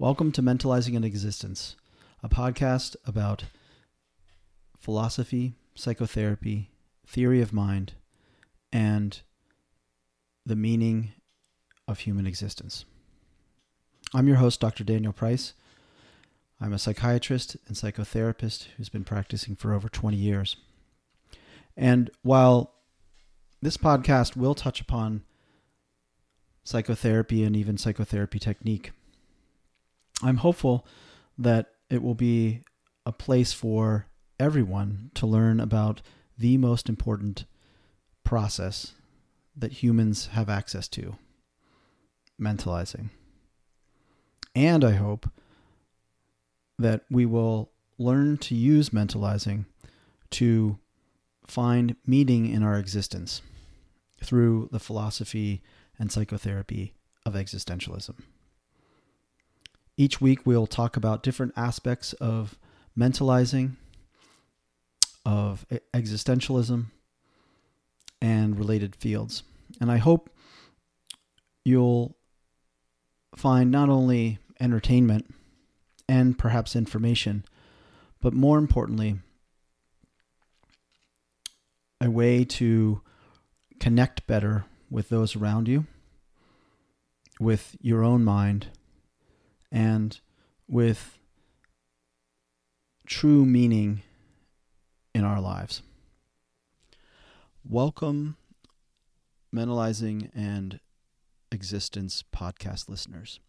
Welcome to Mentalizing and Existence, a podcast about philosophy, psychotherapy, theory of mind, and the meaning of human existence. I'm your host, Dr. Daniel Price. I'm a psychiatrist and psychotherapist who's been practicing for over 20 years. And while this podcast will touch upon psychotherapy and even psychotherapy technique, I'm hopeful that it will be a place for everyone to learn about the most important process that humans have access to mentalizing. And I hope that we will learn to use mentalizing to find meaning in our existence through the philosophy and psychotherapy of existentialism. Each week, we'll talk about different aspects of mentalizing, of existentialism, and related fields. And I hope you'll find not only entertainment and perhaps information, but more importantly, a way to connect better with those around you, with your own mind, and with true meaning in our lives. Welcome, Mentalizing and Existence podcast listeners.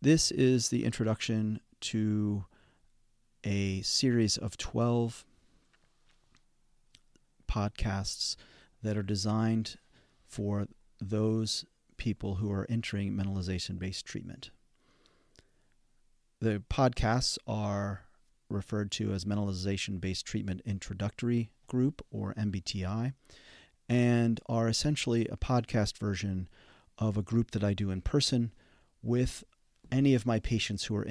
This is the introduction to a series of 12 podcasts that are designed for those people who are entering mentalization based treatment. The podcasts are referred to as Mentalization Based Treatment Introductory Group, or MBTI, and are essentially a podcast version of a group that I do in person with any of my patients who are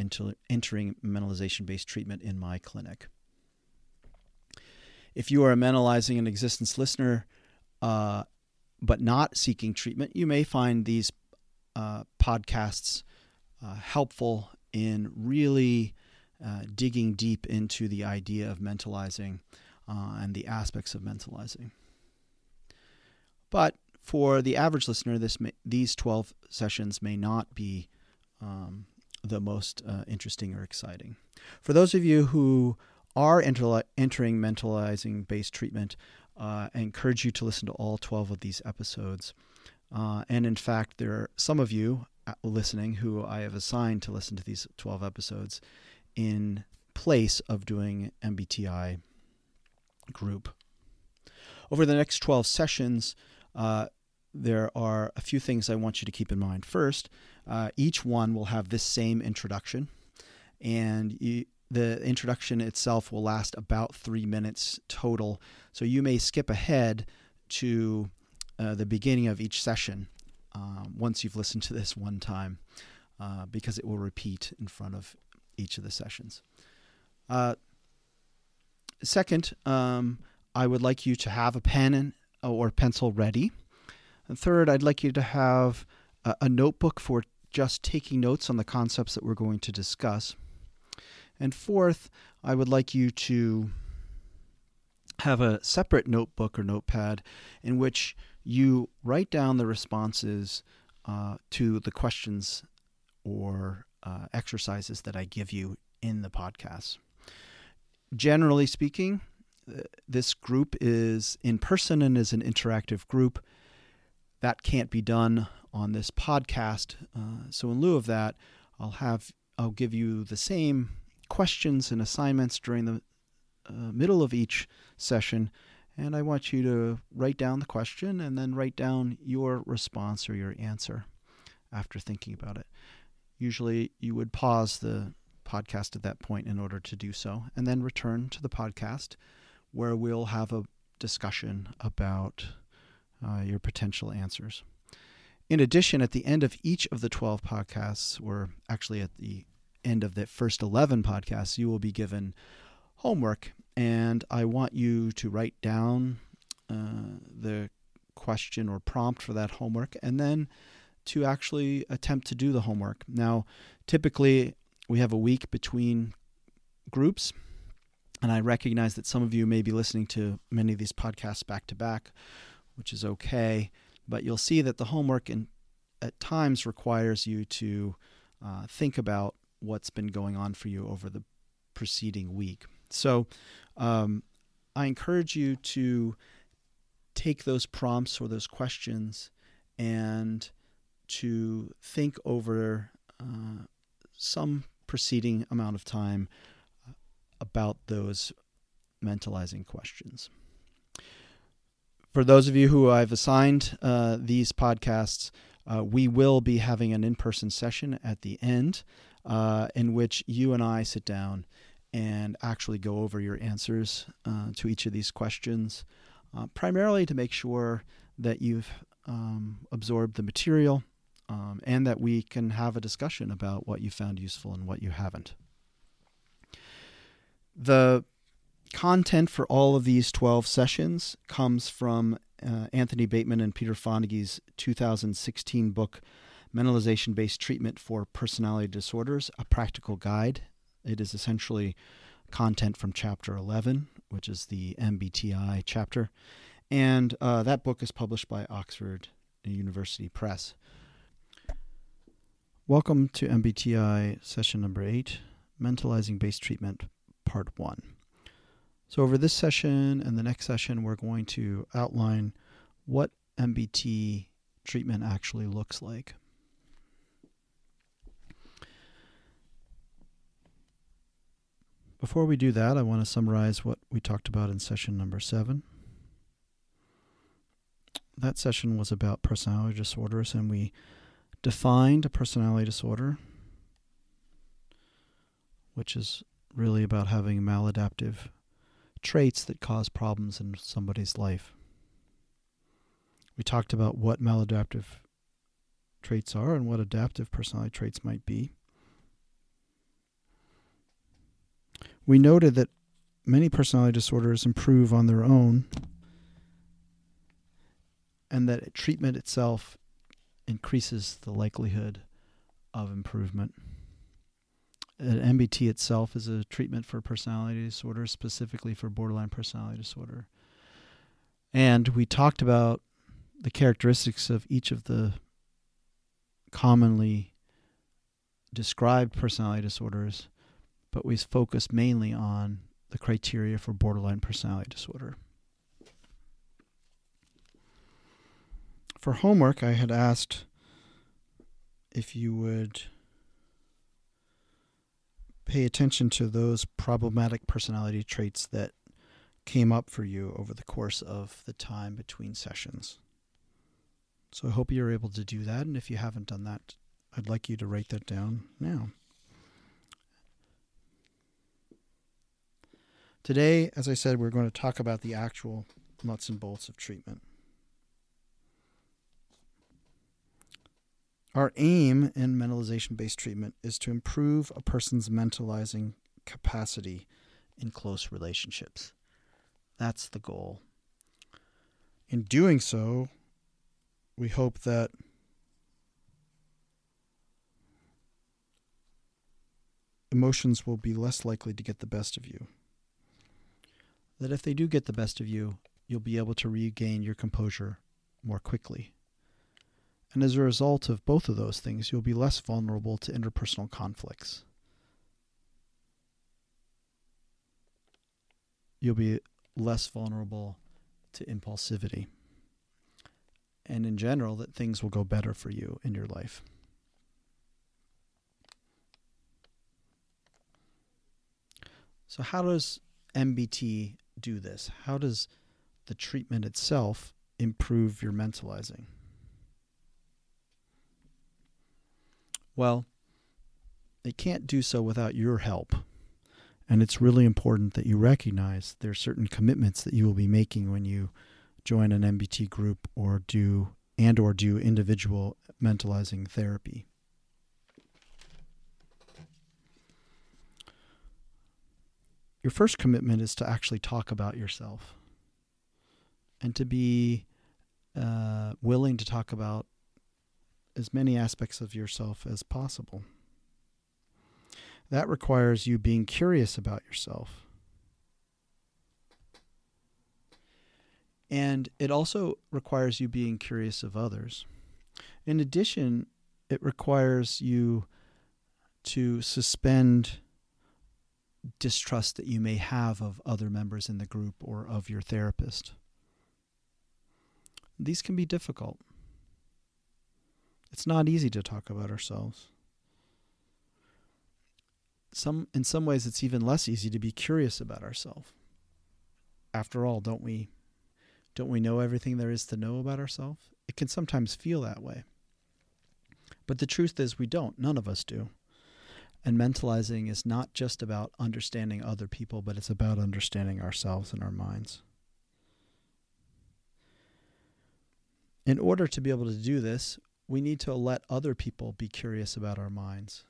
entering mentalization based treatment in my clinic. If you are a mentalizing and existence listener, uh, but not seeking treatment, you may find these uh, podcasts uh, helpful in really uh, digging deep into the idea of mentalizing uh, and the aspects of mentalizing. But for the average listener, this may, these 12 sessions may not be um, the most uh, interesting or exciting. For those of you who are enter- entering mentalizing based treatment, uh, I encourage you to listen to all 12 of these episodes. Uh, and in fact, there are some of you listening who I have assigned to listen to these 12 episodes in place of doing MBTI group. Over the next 12 sessions, uh, there are a few things I want you to keep in mind. First, uh, each one will have this same introduction, and you, the introduction itself will last about three minutes total. So you may skip ahead to uh, the beginning of each session um, once you've listened to this one time uh, because it will repeat in front of each of the sessions. Uh, second, um, I would like you to have a pen or pencil ready. And third, I'd like you to have a, a notebook for just taking notes on the concepts that we're going to discuss. And fourth, I would like you to have a separate notebook or notepad in which you write down the responses uh, to the questions or uh, exercises that I give you in the podcast. Generally speaking, uh, this group is in person and is an interactive group. That can't be done on this podcast. Uh, so in lieu of that, I'll have I'll give you the same questions and assignments during the uh, middle of each session and I want you to write down the question and then write down your response or your answer after thinking about it. Usually, you would pause the podcast at that point in order to do so, and then return to the podcast where we'll have a discussion about uh, your potential answers. In addition, at the end of each of the 12 podcasts, or actually at the end of the first 11 podcasts, you will be given homework and I want you to write down uh, the question or prompt for that homework and then to actually attempt to do the homework. Now, typically, we have a week between groups, and I recognize that some of you may be listening to many of these podcasts back to back, which is okay. But you'll see that the homework in, at times requires you to uh, think about what's been going on for you over the preceding week. So um, I encourage you to take those prompts or those questions and to think over uh, some preceding amount of time uh, about those mentalizing questions. For those of you who I've assigned uh, these podcasts, uh, we will be having an in person session at the end uh, in which you and I sit down and actually go over your answers uh, to each of these questions, uh, primarily to make sure that you've um, absorbed the material um, and that we can have a discussion about what you found useful and what you haven't. The content for all of these 12 sessions comes from uh, Anthony Bateman and Peter Fonagy's 2016 book, Mentalization Based Treatment for Personality Disorders A Practical Guide. It is essentially content from chapter 11, which is the MBTI chapter. And uh, that book is published by Oxford University Press. Welcome to MBTI session number eight Mentalizing Based Treatment, Part 1. So, over this session and the next session, we're going to outline what MBT treatment actually looks like. Before we do that, I want to summarize what we talked about in session number seven. That session was about personality disorders, and we defined a personality disorder, which is really about having maladaptive traits that cause problems in somebody's life. We talked about what maladaptive traits are and what adaptive personality traits might be. We noted that many personality disorders improve on their own and that treatment itself increases the likelihood of improvement. An MBT itself is a treatment for personality disorder, specifically for borderline personality disorder. And we talked about the characteristics of each of the commonly described personality disorders but we focus mainly on the criteria for borderline personality disorder. For homework, I had asked if you would pay attention to those problematic personality traits that came up for you over the course of the time between sessions. So I hope you're able to do that. And if you haven't done that, I'd like you to write that down now. Today, as I said, we're going to talk about the actual nuts and bolts of treatment. Our aim in mentalization based treatment is to improve a person's mentalizing capacity in close relationships. That's the goal. In doing so, we hope that emotions will be less likely to get the best of you that if they do get the best of you, you'll be able to regain your composure more quickly. And as a result of both of those things, you'll be less vulnerable to interpersonal conflicts. You'll be less vulnerable to impulsivity. And in general, that things will go better for you in your life. So, how does MBT do this? How does the treatment itself improve your mentalizing? Well, it can't do so without your help. And it's really important that you recognize there are certain commitments that you will be making when you join an MBT group or do and or do individual mentalizing therapy. Your first commitment is to actually talk about yourself and to be uh, willing to talk about as many aspects of yourself as possible. That requires you being curious about yourself. And it also requires you being curious of others. In addition, it requires you to suspend distrust that you may have of other members in the group or of your therapist. These can be difficult. It's not easy to talk about ourselves. Some in some ways it's even less easy to be curious about ourselves. After all, don't we don't we know everything there is to know about ourselves? It can sometimes feel that way. But the truth is we don't. None of us do. And mentalizing is not just about understanding other people, but it's about understanding ourselves and our minds. In order to be able to do this, we need to let other people be curious about our minds.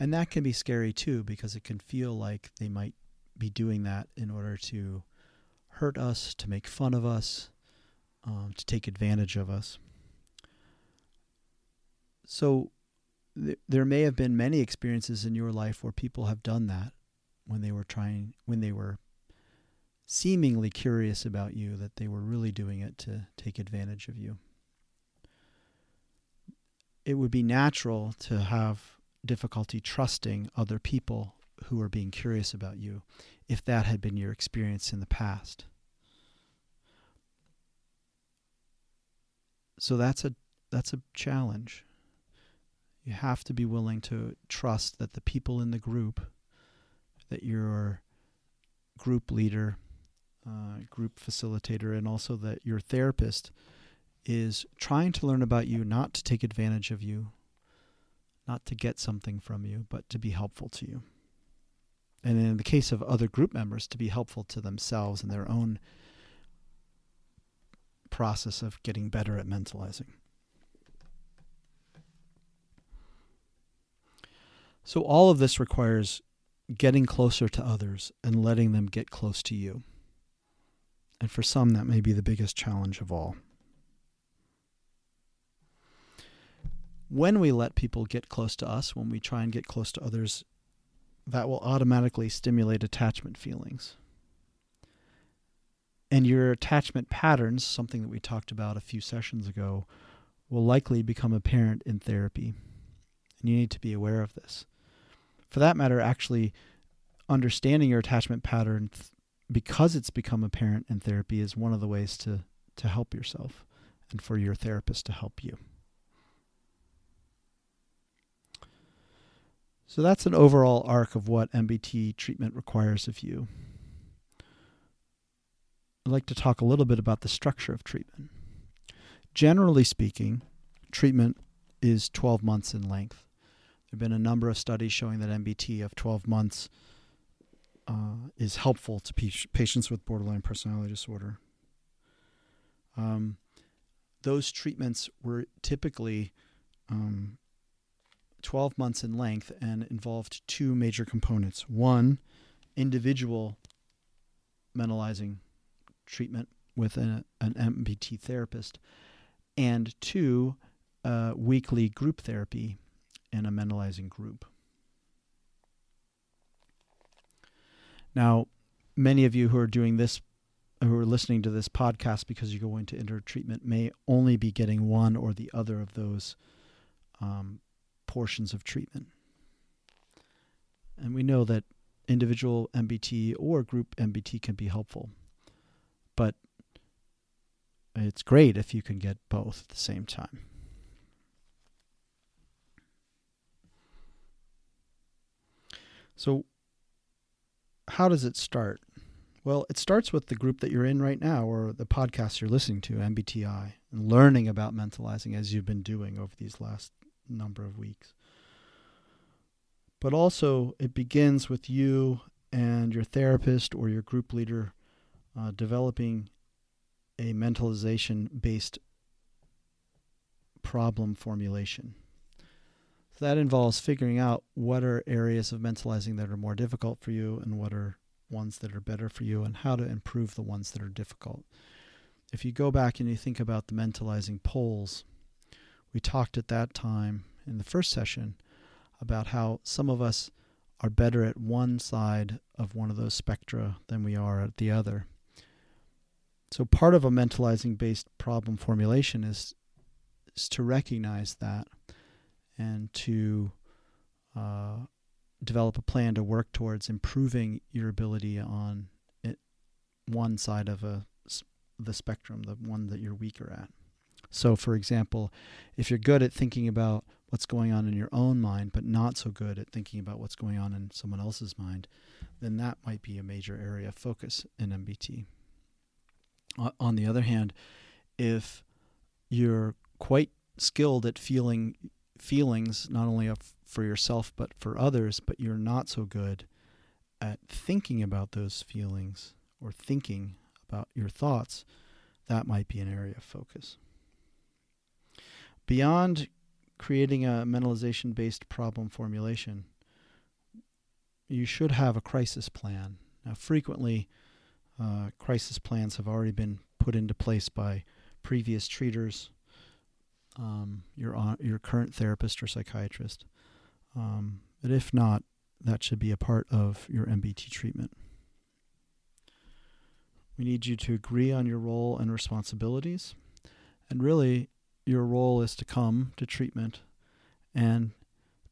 And that can be scary too, because it can feel like they might be doing that in order to hurt us, to make fun of us, um, to take advantage of us. So th- there may have been many experiences in your life where people have done that when they were trying, when they were seemingly curious about you, that they were really doing it to take advantage of you. It would be natural to have difficulty trusting other people who are being curious about you if that had been your experience in the past. So that's a that's a challenge. You have to be willing to trust that the people in the group, that your group leader, uh, group facilitator, and also that your therapist is trying to learn about you, not to take advantage of you, not to get something from you, but to be helpful to you. And in the case of other group members, to be helpful to themselves and their own process of getting better at mentalizing. So, all of this requires getting closer to others and letting them get close to you. And for some, that may be the biggest challenge of all. When we let people get close to us, when we try and get close to others, that will automatically stimulate attachment feelings. And your attachment patterns, something that we talked about a few sessions ago, will likely become apparent in therapy. And you need to be aware of this. For that matter, actually understanding your attachment pattern because it's become apparent in therapy is one of the ways to, to help yourself and for your therapist to help you. So that's an overall arc of what MBT treatment requires of you. I'd like to talk a little bit about the structure of treatment. Generally speaking, treatment is 12 months in length. There have been a number of studies showing that MBT of 12 months uh, is helpful to patients with borderline personality disorder. Um, those treatments were typically um, 12 months in length and involved two major components. One, individual mentalizing treatment with a, an MBT therapist, and two, uh, weekly group therapy in a mentalizing group. Now, many of you who are doing this, who are listening to this podcast because you're going to enter treatment, may only be getting one or the other of those um, portions of treatment. And we know that individual MBT or group MBT can be helpful. But it's great if you can get both at the same time. So, how does it start? Well, it starts with the group that you're in right now or the podcast you're listening to, MBTI, and learning about mentalizing as you've been doing over these last number of weeks. But also, it begins with you and your therapist or your group leader uh, developing a mentalization based problem formulation. So that involves figuring out what are areas of mentalizing that are more difficult for you and what are ones that are better for you and how to improve the ones that are difficult. If you go back and you think about the mentalizing poles we talked at that time in the first session about how some of us are better at one side of one of those spectra than we are at the other. So, part of a mentalizing based problem formulation is, is to recognize that and to uh, develop a plan to work towards improving your ability on it, one side of a, the spectrum, the one that you're weaker at. So, for example, if you're good at thinking about what's going on in your own mind, but not so good at thinking about what's going on in someone else's mind, then that might be a major area of focus in MBT on the other hand, if you're quite skilled at feeling feelings not only for yourself but for others, but you're not so good at thinking about those feelings or thinking about your thoughts, that might be an area of focus. Beyond creating a mentalization based problem formulation, you should have a crisis plan. Now, frequently, uh, crisis plans have already been put into place by previous treaters, um, your uh, your current therapist or psychiatrist. Um, but if not, that should be a part of your MBT treatment. We need you to agree on your role and responsibilities. And really, your role is to come to treatment and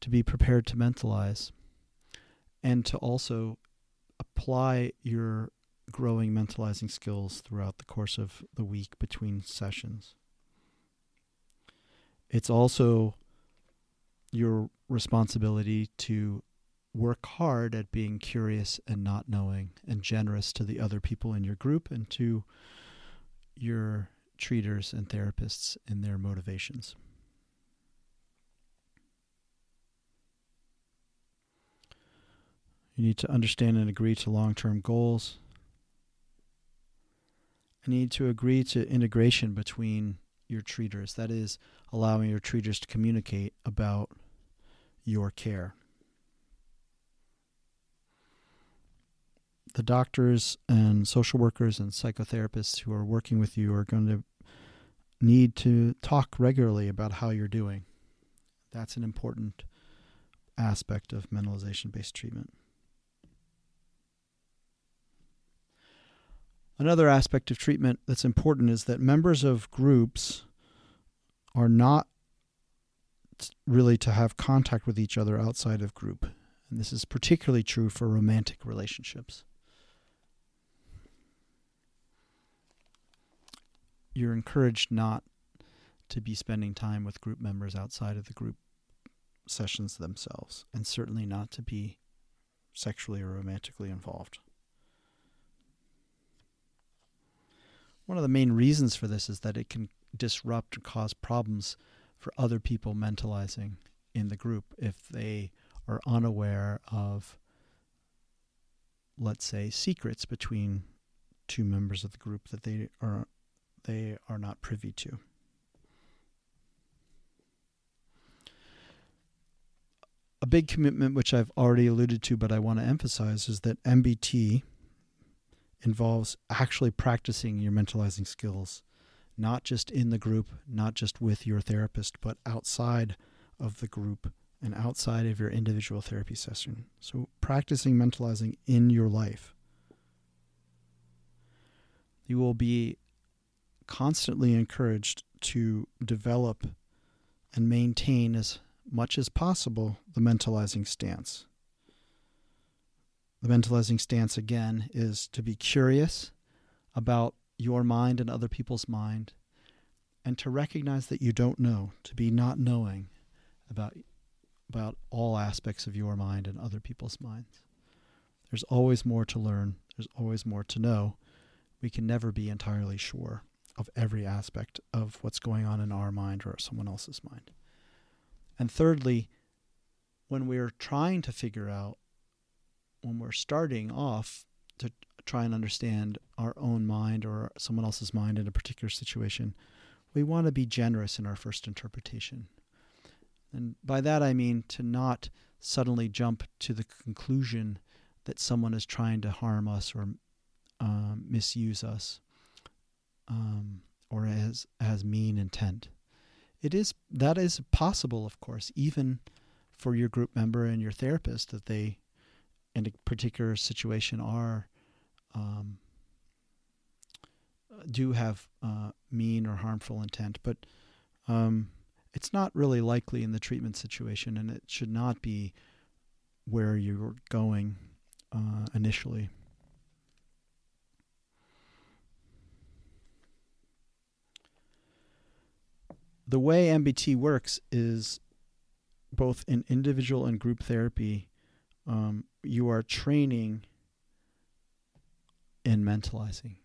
to be prepared to mentalize and to also apply your growing mentalizing skills throughout the course of the week between sessions. It's also your responsibility to work hard at being curious and not knowing and generous to the other people in your group and to your treaters and therapists in their motivations. You need to understand and agree to long term goals I need to agree to integration between your treaters. That is, allowing your treaters to communicate about your care. The doctors and social workers and psychotherapists who are working with you are going to need to talk regularly about how you're doing. That's an important aspect of mentalization based treatment. Another aspect of treatment that's important is that members of groups are not really to have contact with each other outside of group. And this is particularly true for romantic relationships. You're encouraged not to be spending time with group members outside of the group sessions themselves, and certainly not to be sexually or romantically involved. One of the main reasons for this is that it can disrupt and cause problems for other people mentalizing in the group if they are unaware of, let's say, secrets between two members of the group that they are they are not privy to. A big commitment, which I've already alluded to, but I want to emphasize, is that MBT involves actually practicing your mentalizing skills, not just in the group, not just with your therapist, but outside of the group and outside of your individual therapy session. So, practicing mentalizing in your life. You will be constantly encouraged to develop and maintain as much as possible the mentalizing stance. The mentalizing stance, again, is to be curious about your mind and other people's mind, and to recognize that you don't know, to be not knowing about, about all aspects of your mind and other people's minds. There's always more to learn, there's always more to know. We can never be entirely sure of every aspect of what's going on in our mind or someone else's mind. And thirdly, when we're trying to figure out when we're starting off to try and understand our own mind or someone else's mind in a particular situation, we want to be generous in our first interpretation. And by that I mean to not suddenly jump to the conclusion that someone is trying to harm us or um, misuse us um, or has, has mean intent. it is that is possible, of course, even for your group member and your therapist that they, in a particular situation, are um, do have uh, mean or harmful intent, but um, it's not really likely in the treatment situation, and it should not be where you're going uh, initially. The way MBT works is both in individual and group therapy, um, you are training in mentalizing.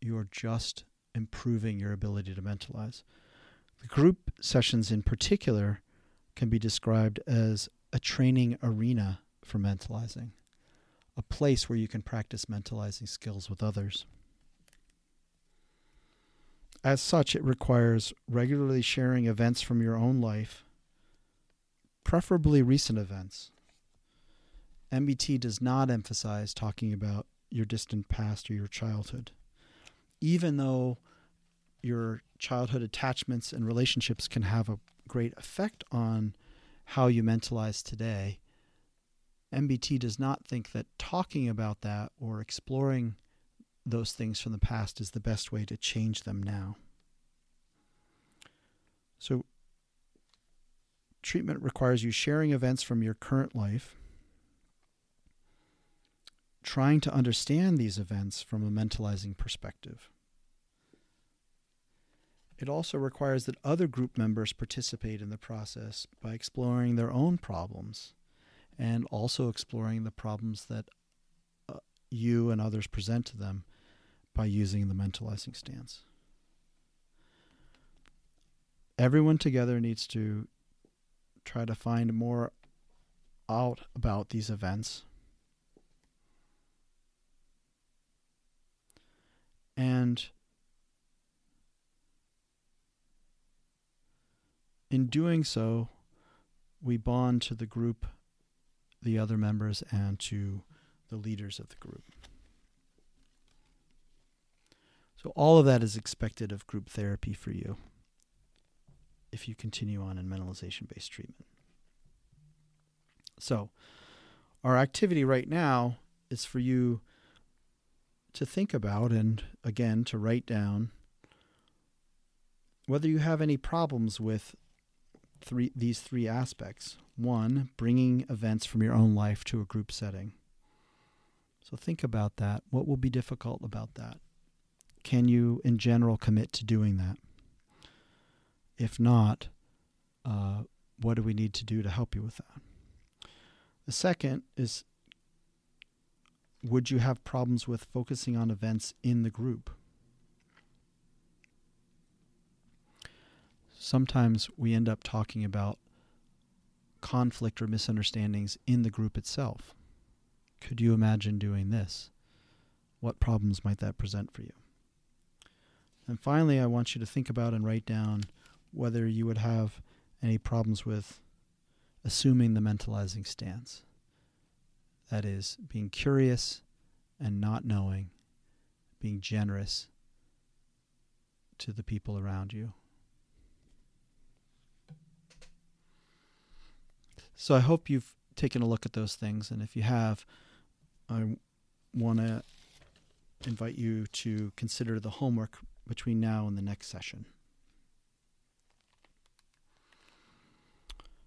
You are just improving your ability to mentalize. The group sessions, in particular, can be described as a training arena for mentalizing, a place where you can practice mentalizing skills with others. As such, it requires regularly sharing events from your own life, preferably recent events. MBT does not emphasize talking about your distant past or your childhood. Even though your childhood attachments and relationships can have a great effect on how you mentalize today, MBT does not think that talking about that or exploring those things from the past is the best way to change them now. So, treatment requires you sharing events from your current life, trying to understand these events from a mentalizing perspective. It also requires that other group members participate in the process by exploring their own problems and also exploring the problems that uh, you and others present to them by using the mentalizing stance. Everyone together needs to try to find more out about these events. And in doing so, we bond to the group the other members and to the leaders of the group. So, all of that is expected of group therapy for you if you continue on in mentalization based treatment. So, our activity right now is for you to think about and again to write down whether you have any problems with three these three aspects one, bringing events from your own life to a group setting. So think about that. What will be difficult about that? Can you, in general, commit to doing that? If not, uh, what do we need to do to help you with that? The second is would you have problems with focusing on events in the group? Sometimes we end up talking about conflict or misunderstandings in the group itself. Could you imagine doing this? What problems might that present for you? And finally, I want you to think about and write down whether you would have any problems with assuming the mentalizing stance. That is, being curious and not knowing, being generous to the people around you. So I hope you've taken a look at those things. And if you have, I want to invite you to consider the homework between now and the next session.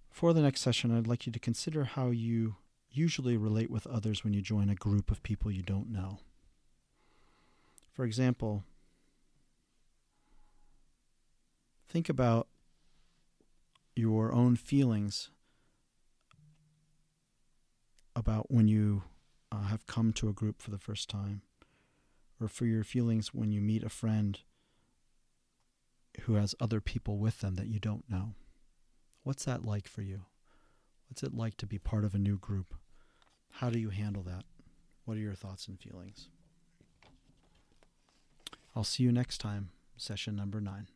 For the next session, I'd like you to consider how you usually relate with others when you join a group of people you don't know. For example, think about your own feelings about when you uh, have come to a group for the first time, or for your feelings when you meet a friend who has other people with them that you don't know. What's that like for you? What's it like to be part of a new group? How do you handle that? What are your thoughts and feelings? I'll see you next time, session number nine.